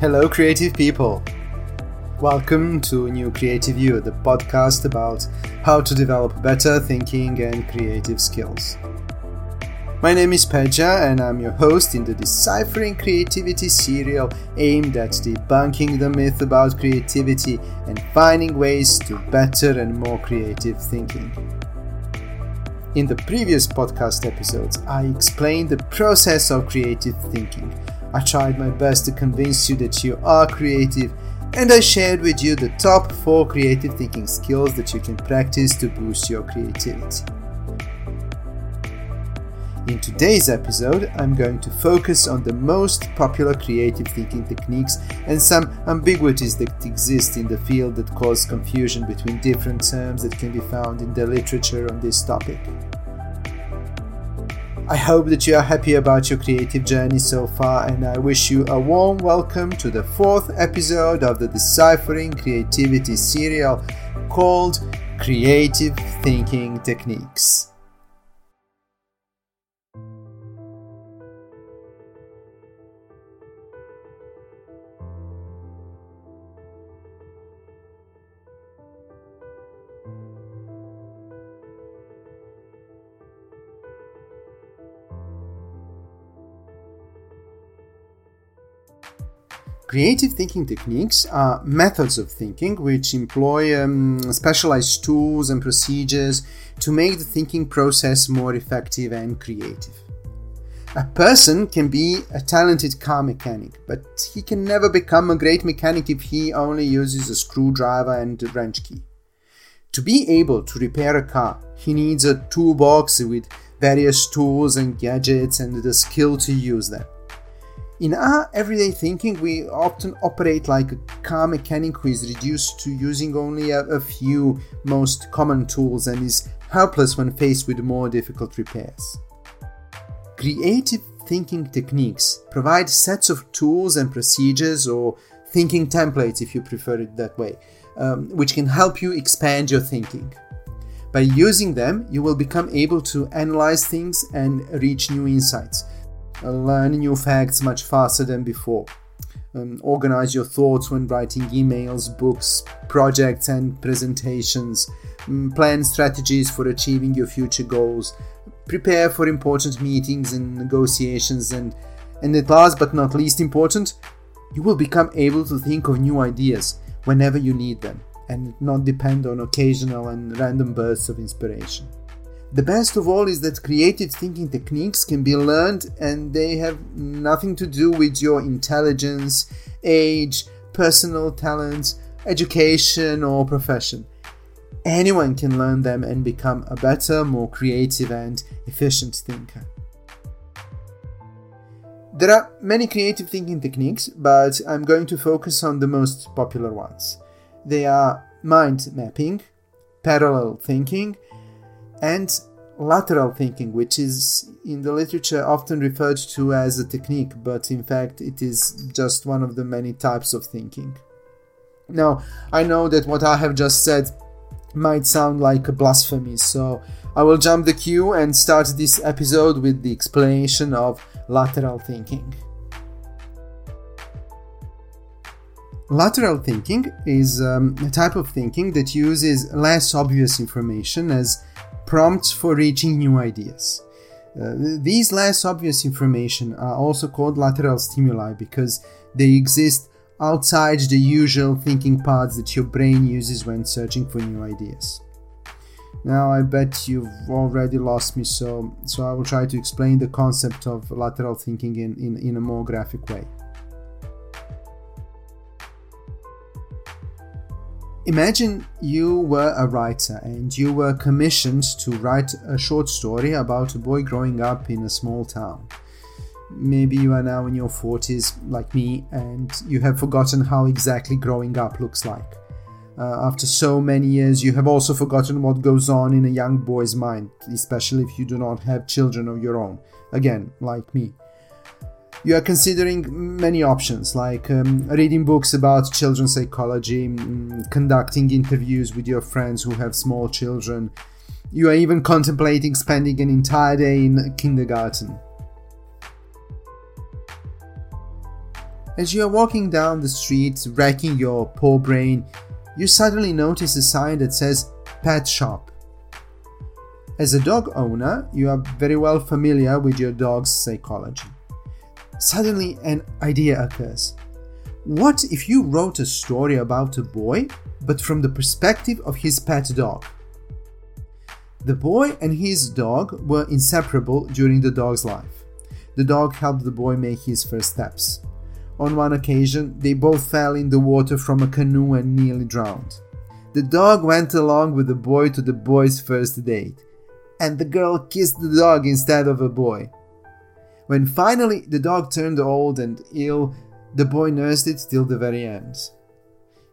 Hello, creative people. Welcome to New Creative You, the podcast about how to develop better thinking and creative skills. My name is Peja, and I'm your host in the Deciphering Creativity serial aimed at debunking the myth about creativity and finding ways to better and more creative thinking. In the previous podcast episodes, I explained the process of creative thinking I tried my best to convince you that you are creative, and I shared with you the top 4 creative thinking skills that you can practice to boost your creativity. In today's episode, I'm going to focus on the most popular creative thinking techniques and some ambiguities that exist in the field that cause confusion between different terms that can be found in the literature on this topic. I hope that you are happy about your creative journey so far, and I wish you a warm welcome to the fourth episode of the Deciphering Creativity serial called Creative Thinking Techniques. Creative thinking techniques are methods of thinking which employ um, specialized tools and procedures to make the thinking process more effective and creative. A person can be a talented car mechanic, but he can never become a great mechanic if he only uses a screwdriver and a wrench key. To be able to repair a car, he needs a toolbox with various tools and gadgets and the skill to use them. In our everyday thinking, we often operate like a car mechanic who is reduced to using only a, a, few most common tools and is helpless when faced with more difficult repairs. Creative thinking techniques provide sets of tools and procedures, or thinking templates if you prefer it that way, um, which can help you expand your thinking. By using them, you will become able to analyze things and reach new insights learn new facts much faster than before. Um, organize your thoughts when writing emails, books, projects, and presentations. Um, plan strategies for achieving your future goals. Prepare for important meetings and negotiations. And, and at last but not least important, you will become able to think of new ideas whenever you need them and not depend on occasional and random bursts of inspiration. The best of all is that creative thinking techniques can be learned and they have nothing to do with your intelligence, age, personal talents, education, or profession. Anyone can learn them and become a better, more creative, and efficient thinker. There are many creative thinking techniques, but I'm going to focus on the most popular ones. They are mind mapping, parallel thinking, and lateral thinking, which is in the literature often referred to as a technique, but in fact it is just one of the many types of thinking. Now, I know that what I have just said might sound like a blasphemy, so I will jump the queue and start this episode with the explanation of lateral thinking. Lateral thinking is um, a type of thinking that uses less obvious information as prompts for reaching new ideas. Uh, these less obvious information are also called lateral stimuli because they exist outside the usual thinking paths that your brain uses when searching for new ideas. Now I bet you've already lost me, so so I will try to explain the concept of lateral thinking in, in, in a more graphic way. Imagine you were a writer and you were commissioned to write a short story about a boy growing up in a small town. Maybe you are now in your 40s, like me, and you have forgotten how exactly growing up looks like. Uh, after so many years, you have also forgotten what goes on in a young boy's mind, especially if you do not have children of your own. Again, like me you are considering many options like um, reading books about children's psychology, um, conducting interviews with your friends who have small children. You are even contemplating spending an entire day in kindergarten. As you are walking down the street, racking your poor brain, you suddenly notice a sign that says Pet Shop. As a dog owner, you are very well familiar with your dog's psychology. Suddenly, an idea occurs. What if you wrote a story about a boy, but from the perspective of his pet dog? The boy and his dog were inseparable during the dog's life. The dog helped the boy make his first steps. On one occasion, they both fell in the water from a canoe and nearly drowned. The dog went along with the boy to the boy's first date, and the girl kissed the dog instead of a boy. When finally the dog turned old and ill, the boy nursed it till the very end.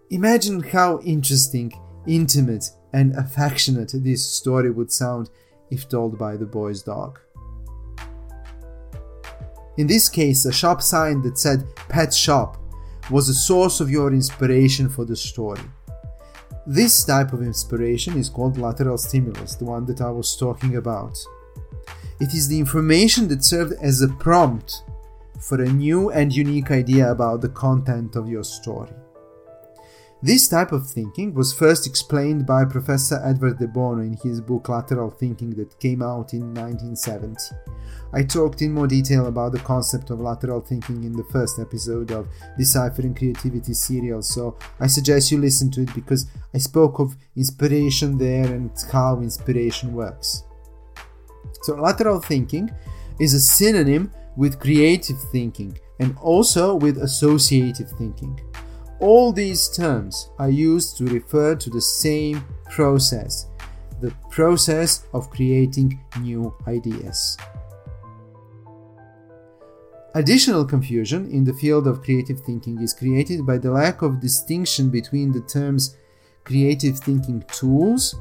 Imagine how interesting, intimate, and affectionate this story would sound if told by the boy's dog. In this case, a shop sign that said Pet Shop was a source of your inspiration for the story. This type of inspiration is called lateral stimulus, the one that I was talking about. It is the information that served as a prompt for a new and unique idea about the content of your story. This type of thinking was first explained by Professor Edward de Bono in his book Lateral Thinking that came out in 1970. I talked in more detail about the concept of lateral thinking in the first episode of Deciphering Creativity serial, so I suggest you listen to it because I spoke of inspiration there and how inspiration works. So, lateral thinking is a synonym with creative thinking and also with associative thinking. All these terms are used to refer to the same process the process of creating new ideas. Additional confusion in the field of creative thinking is created by the lack of distinction between the terms creative thinking tools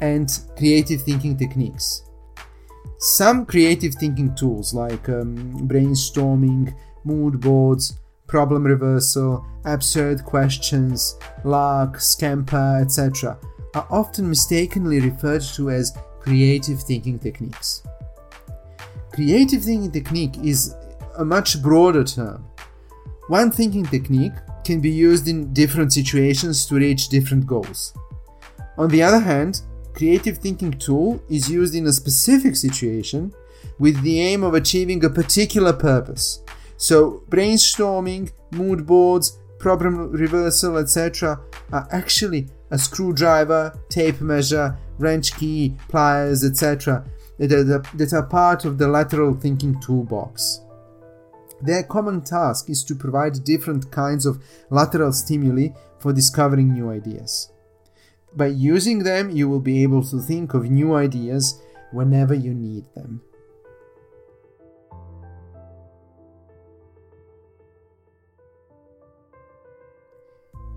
and creative thinking techniques. Some creative thinking tools like um, brainstorming, mood boards, problem reversal, absurd questions, lark, scamper, etc., are often mistakenly referred to as creative thinking techniques. Creative thinking technique is a much broader term. One thinking technique can be used in different situations to reach different goals. On the other hand, creative thinking tool is used in a specific situation with the aim of achieving a particular purpose. So, brainstorming, mood boards, problem reversal, etc., are actually a screwdriver, tape measure, wrench key, pliers, etc., that are part of the lateral thinking toolbox. Their common task is to provide different kinds of lateral stimuli for discovering new ideas. By using them, you will be able to think of new ideas whenever you need them.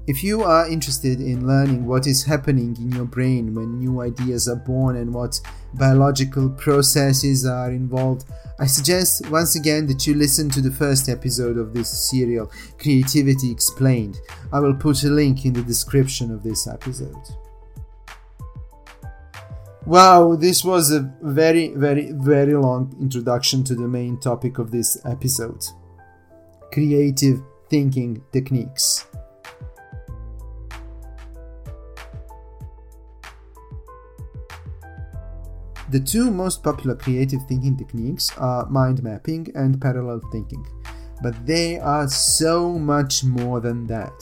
If you are interested in learning what is happening in your brain when new ideas are born and what biological processes are involved, I suggest once again that you listen to the first episode of this serial, Creativity Explained. I will put a link in the description of this episode. Wow, this was a very, very, very long introduction to the main topic of this episode creative thinking techniques. The two most popular creative thinking techniques are mind mapping and parallel thinking, but they are so much more than that.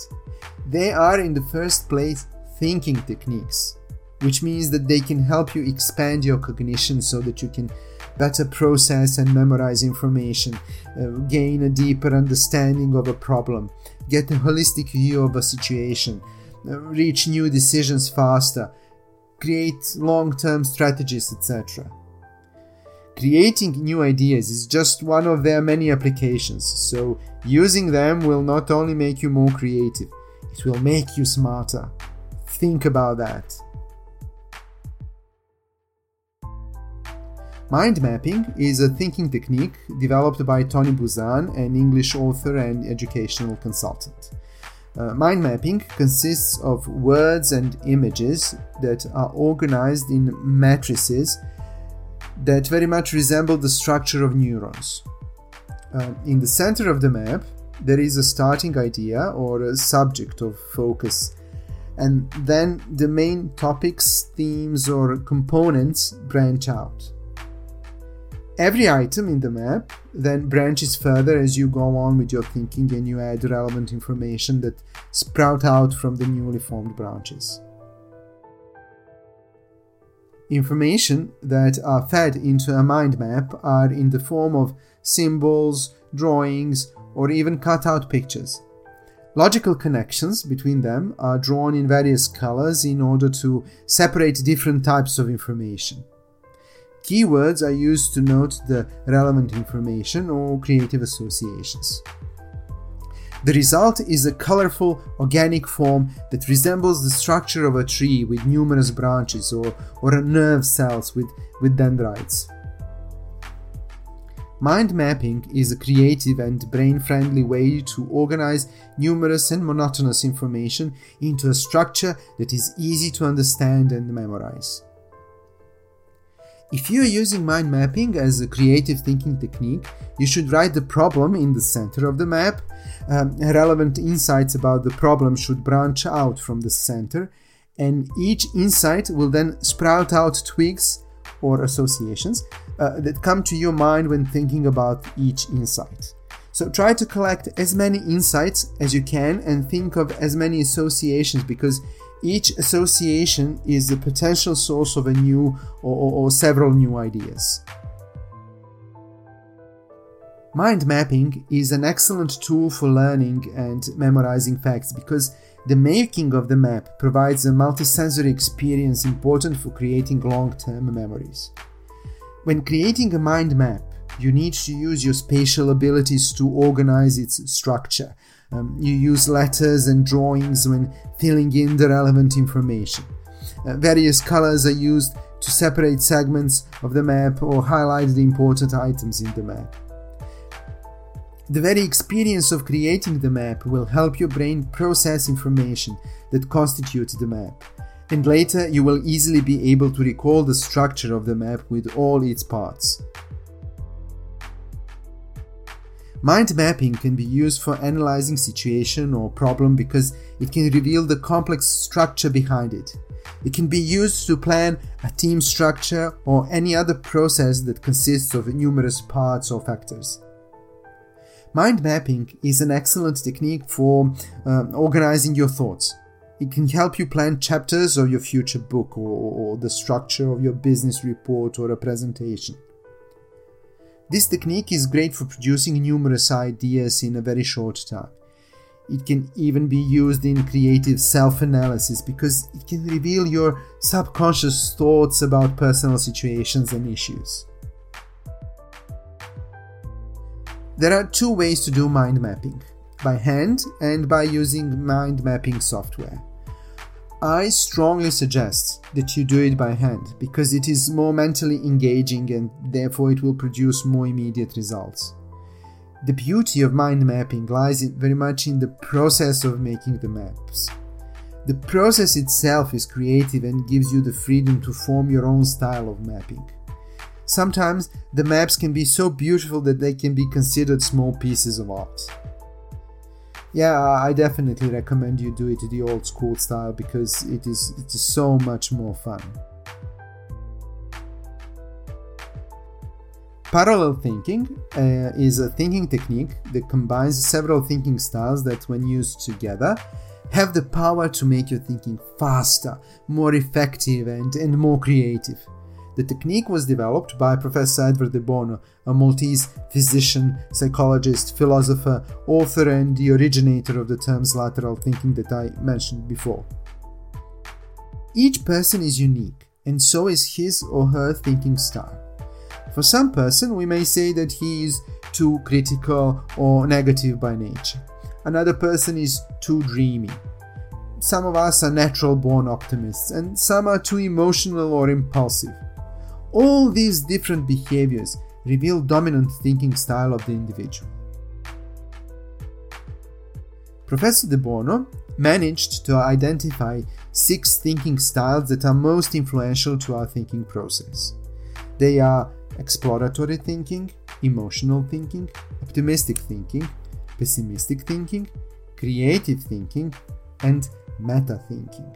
They are, in the first place, thinking techniques, which means that they can help you expand your cognition so that you can better process and memorize information, uh, gain a deeper understanding of a problem, get a holistic view of a situation, uh, reach new decisions faster, create long term strategies, etc. Creating new ideas is just one of their many applications, so using them will not only make you more creative, it will make you smarter. Think about that. Mind mapping is a thinking technique developed by Tony Buzan, an English author and educational consultant. Uh, mind mapping consists of words and images that are organized in matrices that very much resemble the structure of neurons. Uh, in the center of the map there is a starting idea or a subject of focus, and then the main topics, themes, or components branch out. Every item in the map then branches further as you go on with your thinking and you add relevant information that sprout out from the newly formed branches. Information that are fed into a mind map are in the form of symbols, drawings, or even cut out pictures. Logical connections between them are drawn in various colors in order to separate different types of information. Keywords are used to note the relevant information or creative associations. The result is a colorful organic form that resembles the structure of a tree with numerous branches or, or nerve cells with, with dendrites. Mind mapping is a creative and brain friendly way to organize numerous and monotonous information into a structure that is easy to understand and memorize. If you are using mind mapping as a creative thinking technique, you should write the problem in the center of the map. Um, relevant insights about the problem should branch out from the center, and each insight will then sprout out twigs or associations uh, that come to your mind when thinking about each insight. So try to collect as many insights as you can and think of as many associations because each association is the potential source of a new or, or, or several new ideas. Mind mapping is an excellent tool for learning and memorizing facts because the making of the map provides a multisensory experience important for creating long term memories. When creating a mind map, you need to use your spatial abilities to organize its structure, um, you use letters and drawings when filling in the relevant information. Uh, various colors are used to separate segments of the map or highlight the important items in the map. The very experience of creating the map will help your brain process information that constitutes the map, and later you will easily be able to recall the structure of the map with all its parts. Mind mapping can be used for analyzing situation or problem because it can reveal the complex structure behind it. It can be used to plan a team structure or any other process that consists of numerous parts or factors. Mind mapping is an excellent technique for uh, organizing your thoughts. It can help you plan chapters of your future book or, or the structure of your business report or a presentation. This technique is great for producing numerous ideas in a very short time. It can even be used in creative self analysis because it can reveal your subconscious thoughts about personal situations and issues. There are two ways to do mind mapping by hand and by using mind mapping software. I strongly suggest that you do it by hand because it is more mentally engaging and therefore it will produce more immediate results. The beauty of mind mapping lies very much in the process of making the maps. The process itself is creative and gives you the freedom to form your own style of mapping. Sometimes the maps can be so beautiful that they can be considered small pieces of art yeah, I definitely recommend you do it the old school style because it is it is so much more fun. Parallel thinking uh, is a thinking technique that combines several thinking styles that, when used together, have the power to make your thinking faster, more effective, and, and more creative. The technique was developed by Professor Edward de Bono, a Maltese physician, psychologist, philosopher, author, and the originator of the terms lateral thinking that I mentioned before. Each person is unique, and so is his or her thinking style. For some person, we may say that he is too critical or negative by nature. Another person is too dreamy. Some of us are natural born optimists, and some are too emotional or impulsive. All these different behaviors reveal dominant thinking style of the individual. Professor De Bono managed to identify six thinking styles that are most influential to our thinking process. They are exploratory thinking, emotional thinking, optimistic thinking, pessimistic thinking, creative thinking, and meta thinking.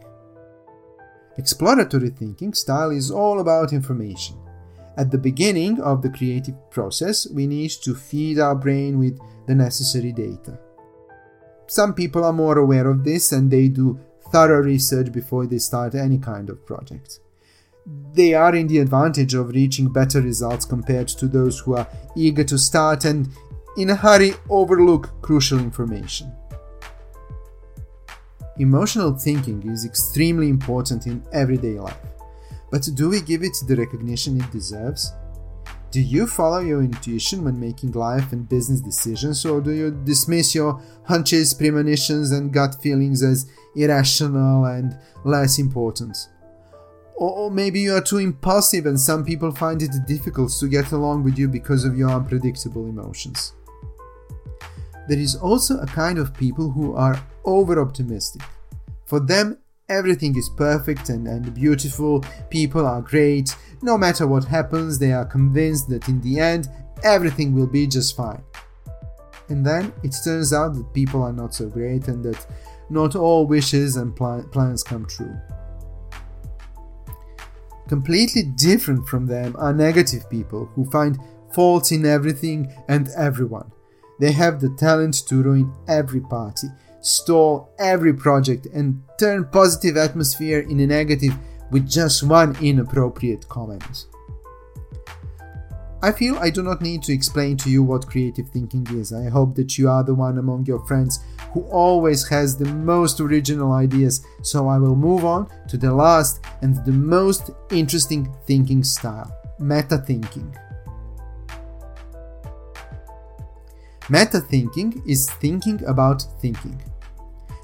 Exploratory thinking style is all about information. At the beginning of the creative process, we need to feed our brain with the necessary data. Some people are more aware of this and they do thorough research before they start any kind of project. They are in the advantage of reaching better results compared to those who are eager to start and in a hurry overlook crucial information. Emotional thinking is extremely important in everyday life, but do we give it the recognition it deserves? Do you follow your intuition when making life and business decisions, or do you dismiss your hunches, premonitions, and gut feelings as irrational and less important? Or maybe you are too impulsive and some people find it difficult to get along with you because of your unpredictable emotions. There is also a kind of people who are over optimistic. For them, everything is perfect and, and beautiful, people are great, no matter what happens, they are convinced that in the end, everything will be just fine. And then it turns out that people are not so great and that not all wishes and pl- plans come true. Completely different from them are negative people who find faults in everything and everyone they have the talent to ruin every party, stall every project, and turn positive atmosphere in a negative with just one inappropriate comment. I feel I do not need to explain to you what creative thinking is. I hope that you are the one among your friends who always has the most original ideas, so I will move on to the last and the most interesting thinking style meta thinking. Meta thinking is thinking about thinking.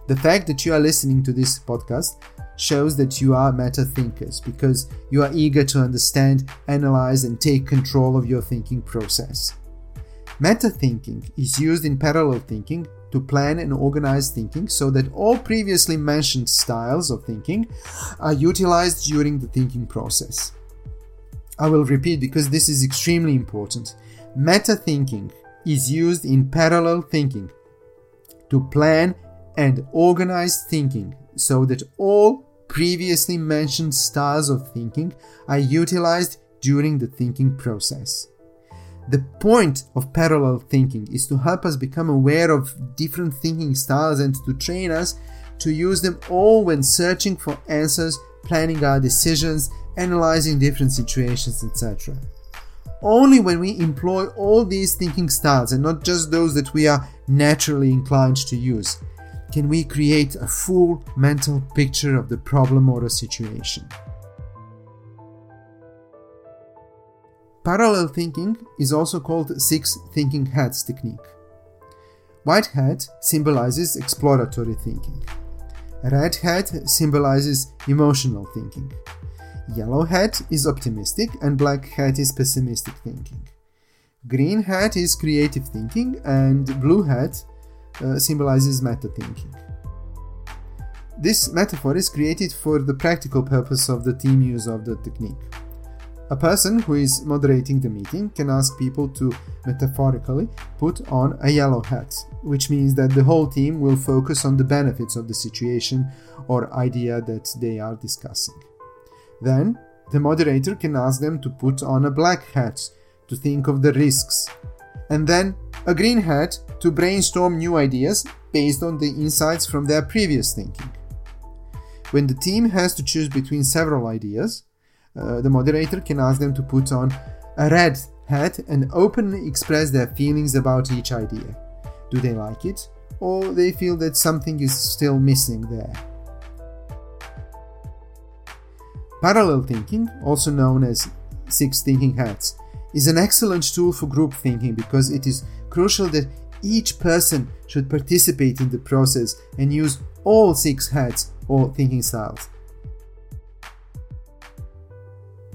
The fact that you are listening to this podcast shows that you are meta thinkers because you are eager to understand, analyze, and take control of your thinking process. Meta thinking is used in parallel thinking to plan and organize thinking so that all previously mentioned styles of thinking are utilized during the thinking process. I will repeat because this is extremely important. Meta thinking is used in parallel thinking to plan and organized thinking so that all previously mentioned styles of thinking are utilized during the thinking process. The point of parallel thinking is to help us become aware of different thinking styles and to train us to use them all when searching for answers, planning our decisions, analyzing different situations, etc. Only when we employ all these thinking styles and not just those that we are naturally inclined to use can we create a full mental picture of the problem or a situation. Parallel thinking is also called six thinking hats technique. White hat symbolizes exploratory thinking. Red hat symbolizes emotional thinking. Yellow hat is optimistic and black hat is pessimistic thinking. Green hat is creative thinking and blue hat uh, symbolizes meta thinking. This metaphor is created for the practical purpose of the team use of the technique. A person who is moderating the meeting can ask people to metaphorically put on a yellow hat, which means that the whole team will focus on the benefits of the situation or idea that they are discussing. Then, the moderator can ask them to put on a black hat to think of the risks, and then a green hat to brainstorm new ideas based on the insights from their previous thinking. When the team has to choose between several ideas, uh, the moderator can ask them to put on a red hat and openly express their feelings about each idea. Do they like it, or they feel that something is still missing there? Parallel thinking, also known as Six Thinking Hats, is an excellent tool for group thinking because it is crucial that each person should participate in the process and use all six hats or thinking styles.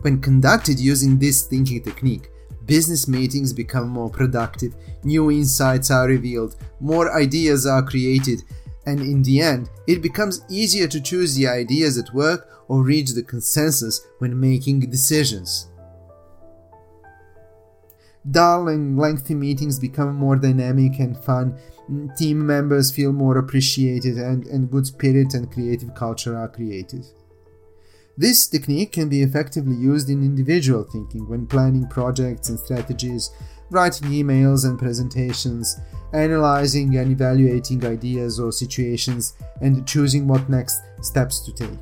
When conducted using this thinking technique, business meetings become more productive, new insights are revealed, more ideas are created, and in the end, it becomes easier to choose the ideas at work or reach the consensus when making decisions. Dull and lengthy meetings become more dynamic and fun. Mm, team members feel more appreciated, and, and good spirit and creative culture are created. This technique can be effectively used in individual thinking when planning projects and strategies, writing emails and presentations, analyzing and evaluating ideas or situations, and choosing what next steps to take.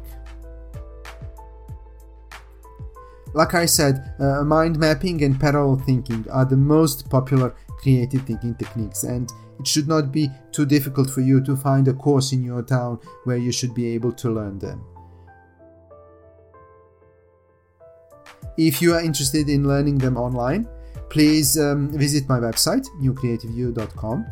Like I said, uh, mind mapping and parallel thinking are the most popular creative thinking techniques, and it should not be too difficult for you to find a course in your town where you should be able to learn them. If you are interested in learning them online, please um, visit my website, newcreativeyou.com,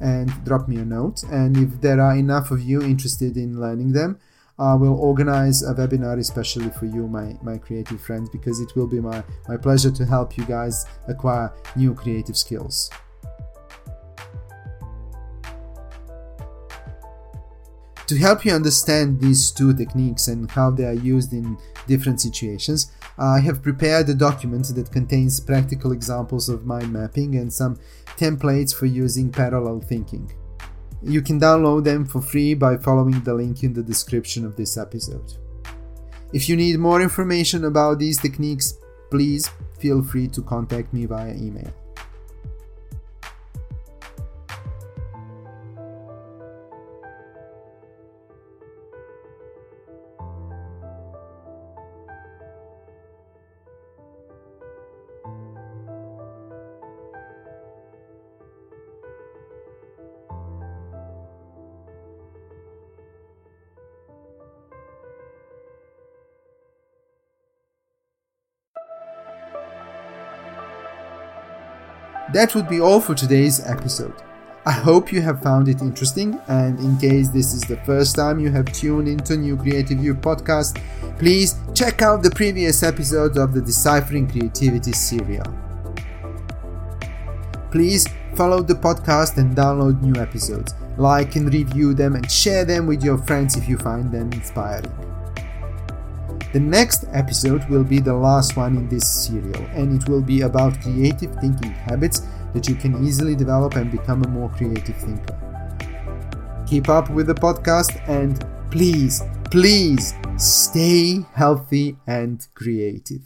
and drop me a note. And if there are enough of you interested in learning them, I will organize a webinar especially for you, my, my creative friends, because it will be my, my pleasure to help you guys acquire new creative skills. To help you understand these two techniques and how they are used in different situations, I have prepared a document that contains practical examples of mind mapping and some templates for using parallel thinking. You can download them for free by following the link in the description of this episode. If you need more information about these techniques, please feel free to contact me via email. That would be all for today's episode. I hope you have found it interesting, and in case this is the first time you have tuned into New Creative You podcast, please check out the previous episodes of the Deciphering Creativity serial. Please follow the podcast and download new episodes, like and review them, and share them with your friends if you find them inspiring. The next episode will be the last one in this serial, and it will be about creative thinking habits that you can easily develop and become a more creative thinker. Keep up with the podcast and please, please stay healthy and creative.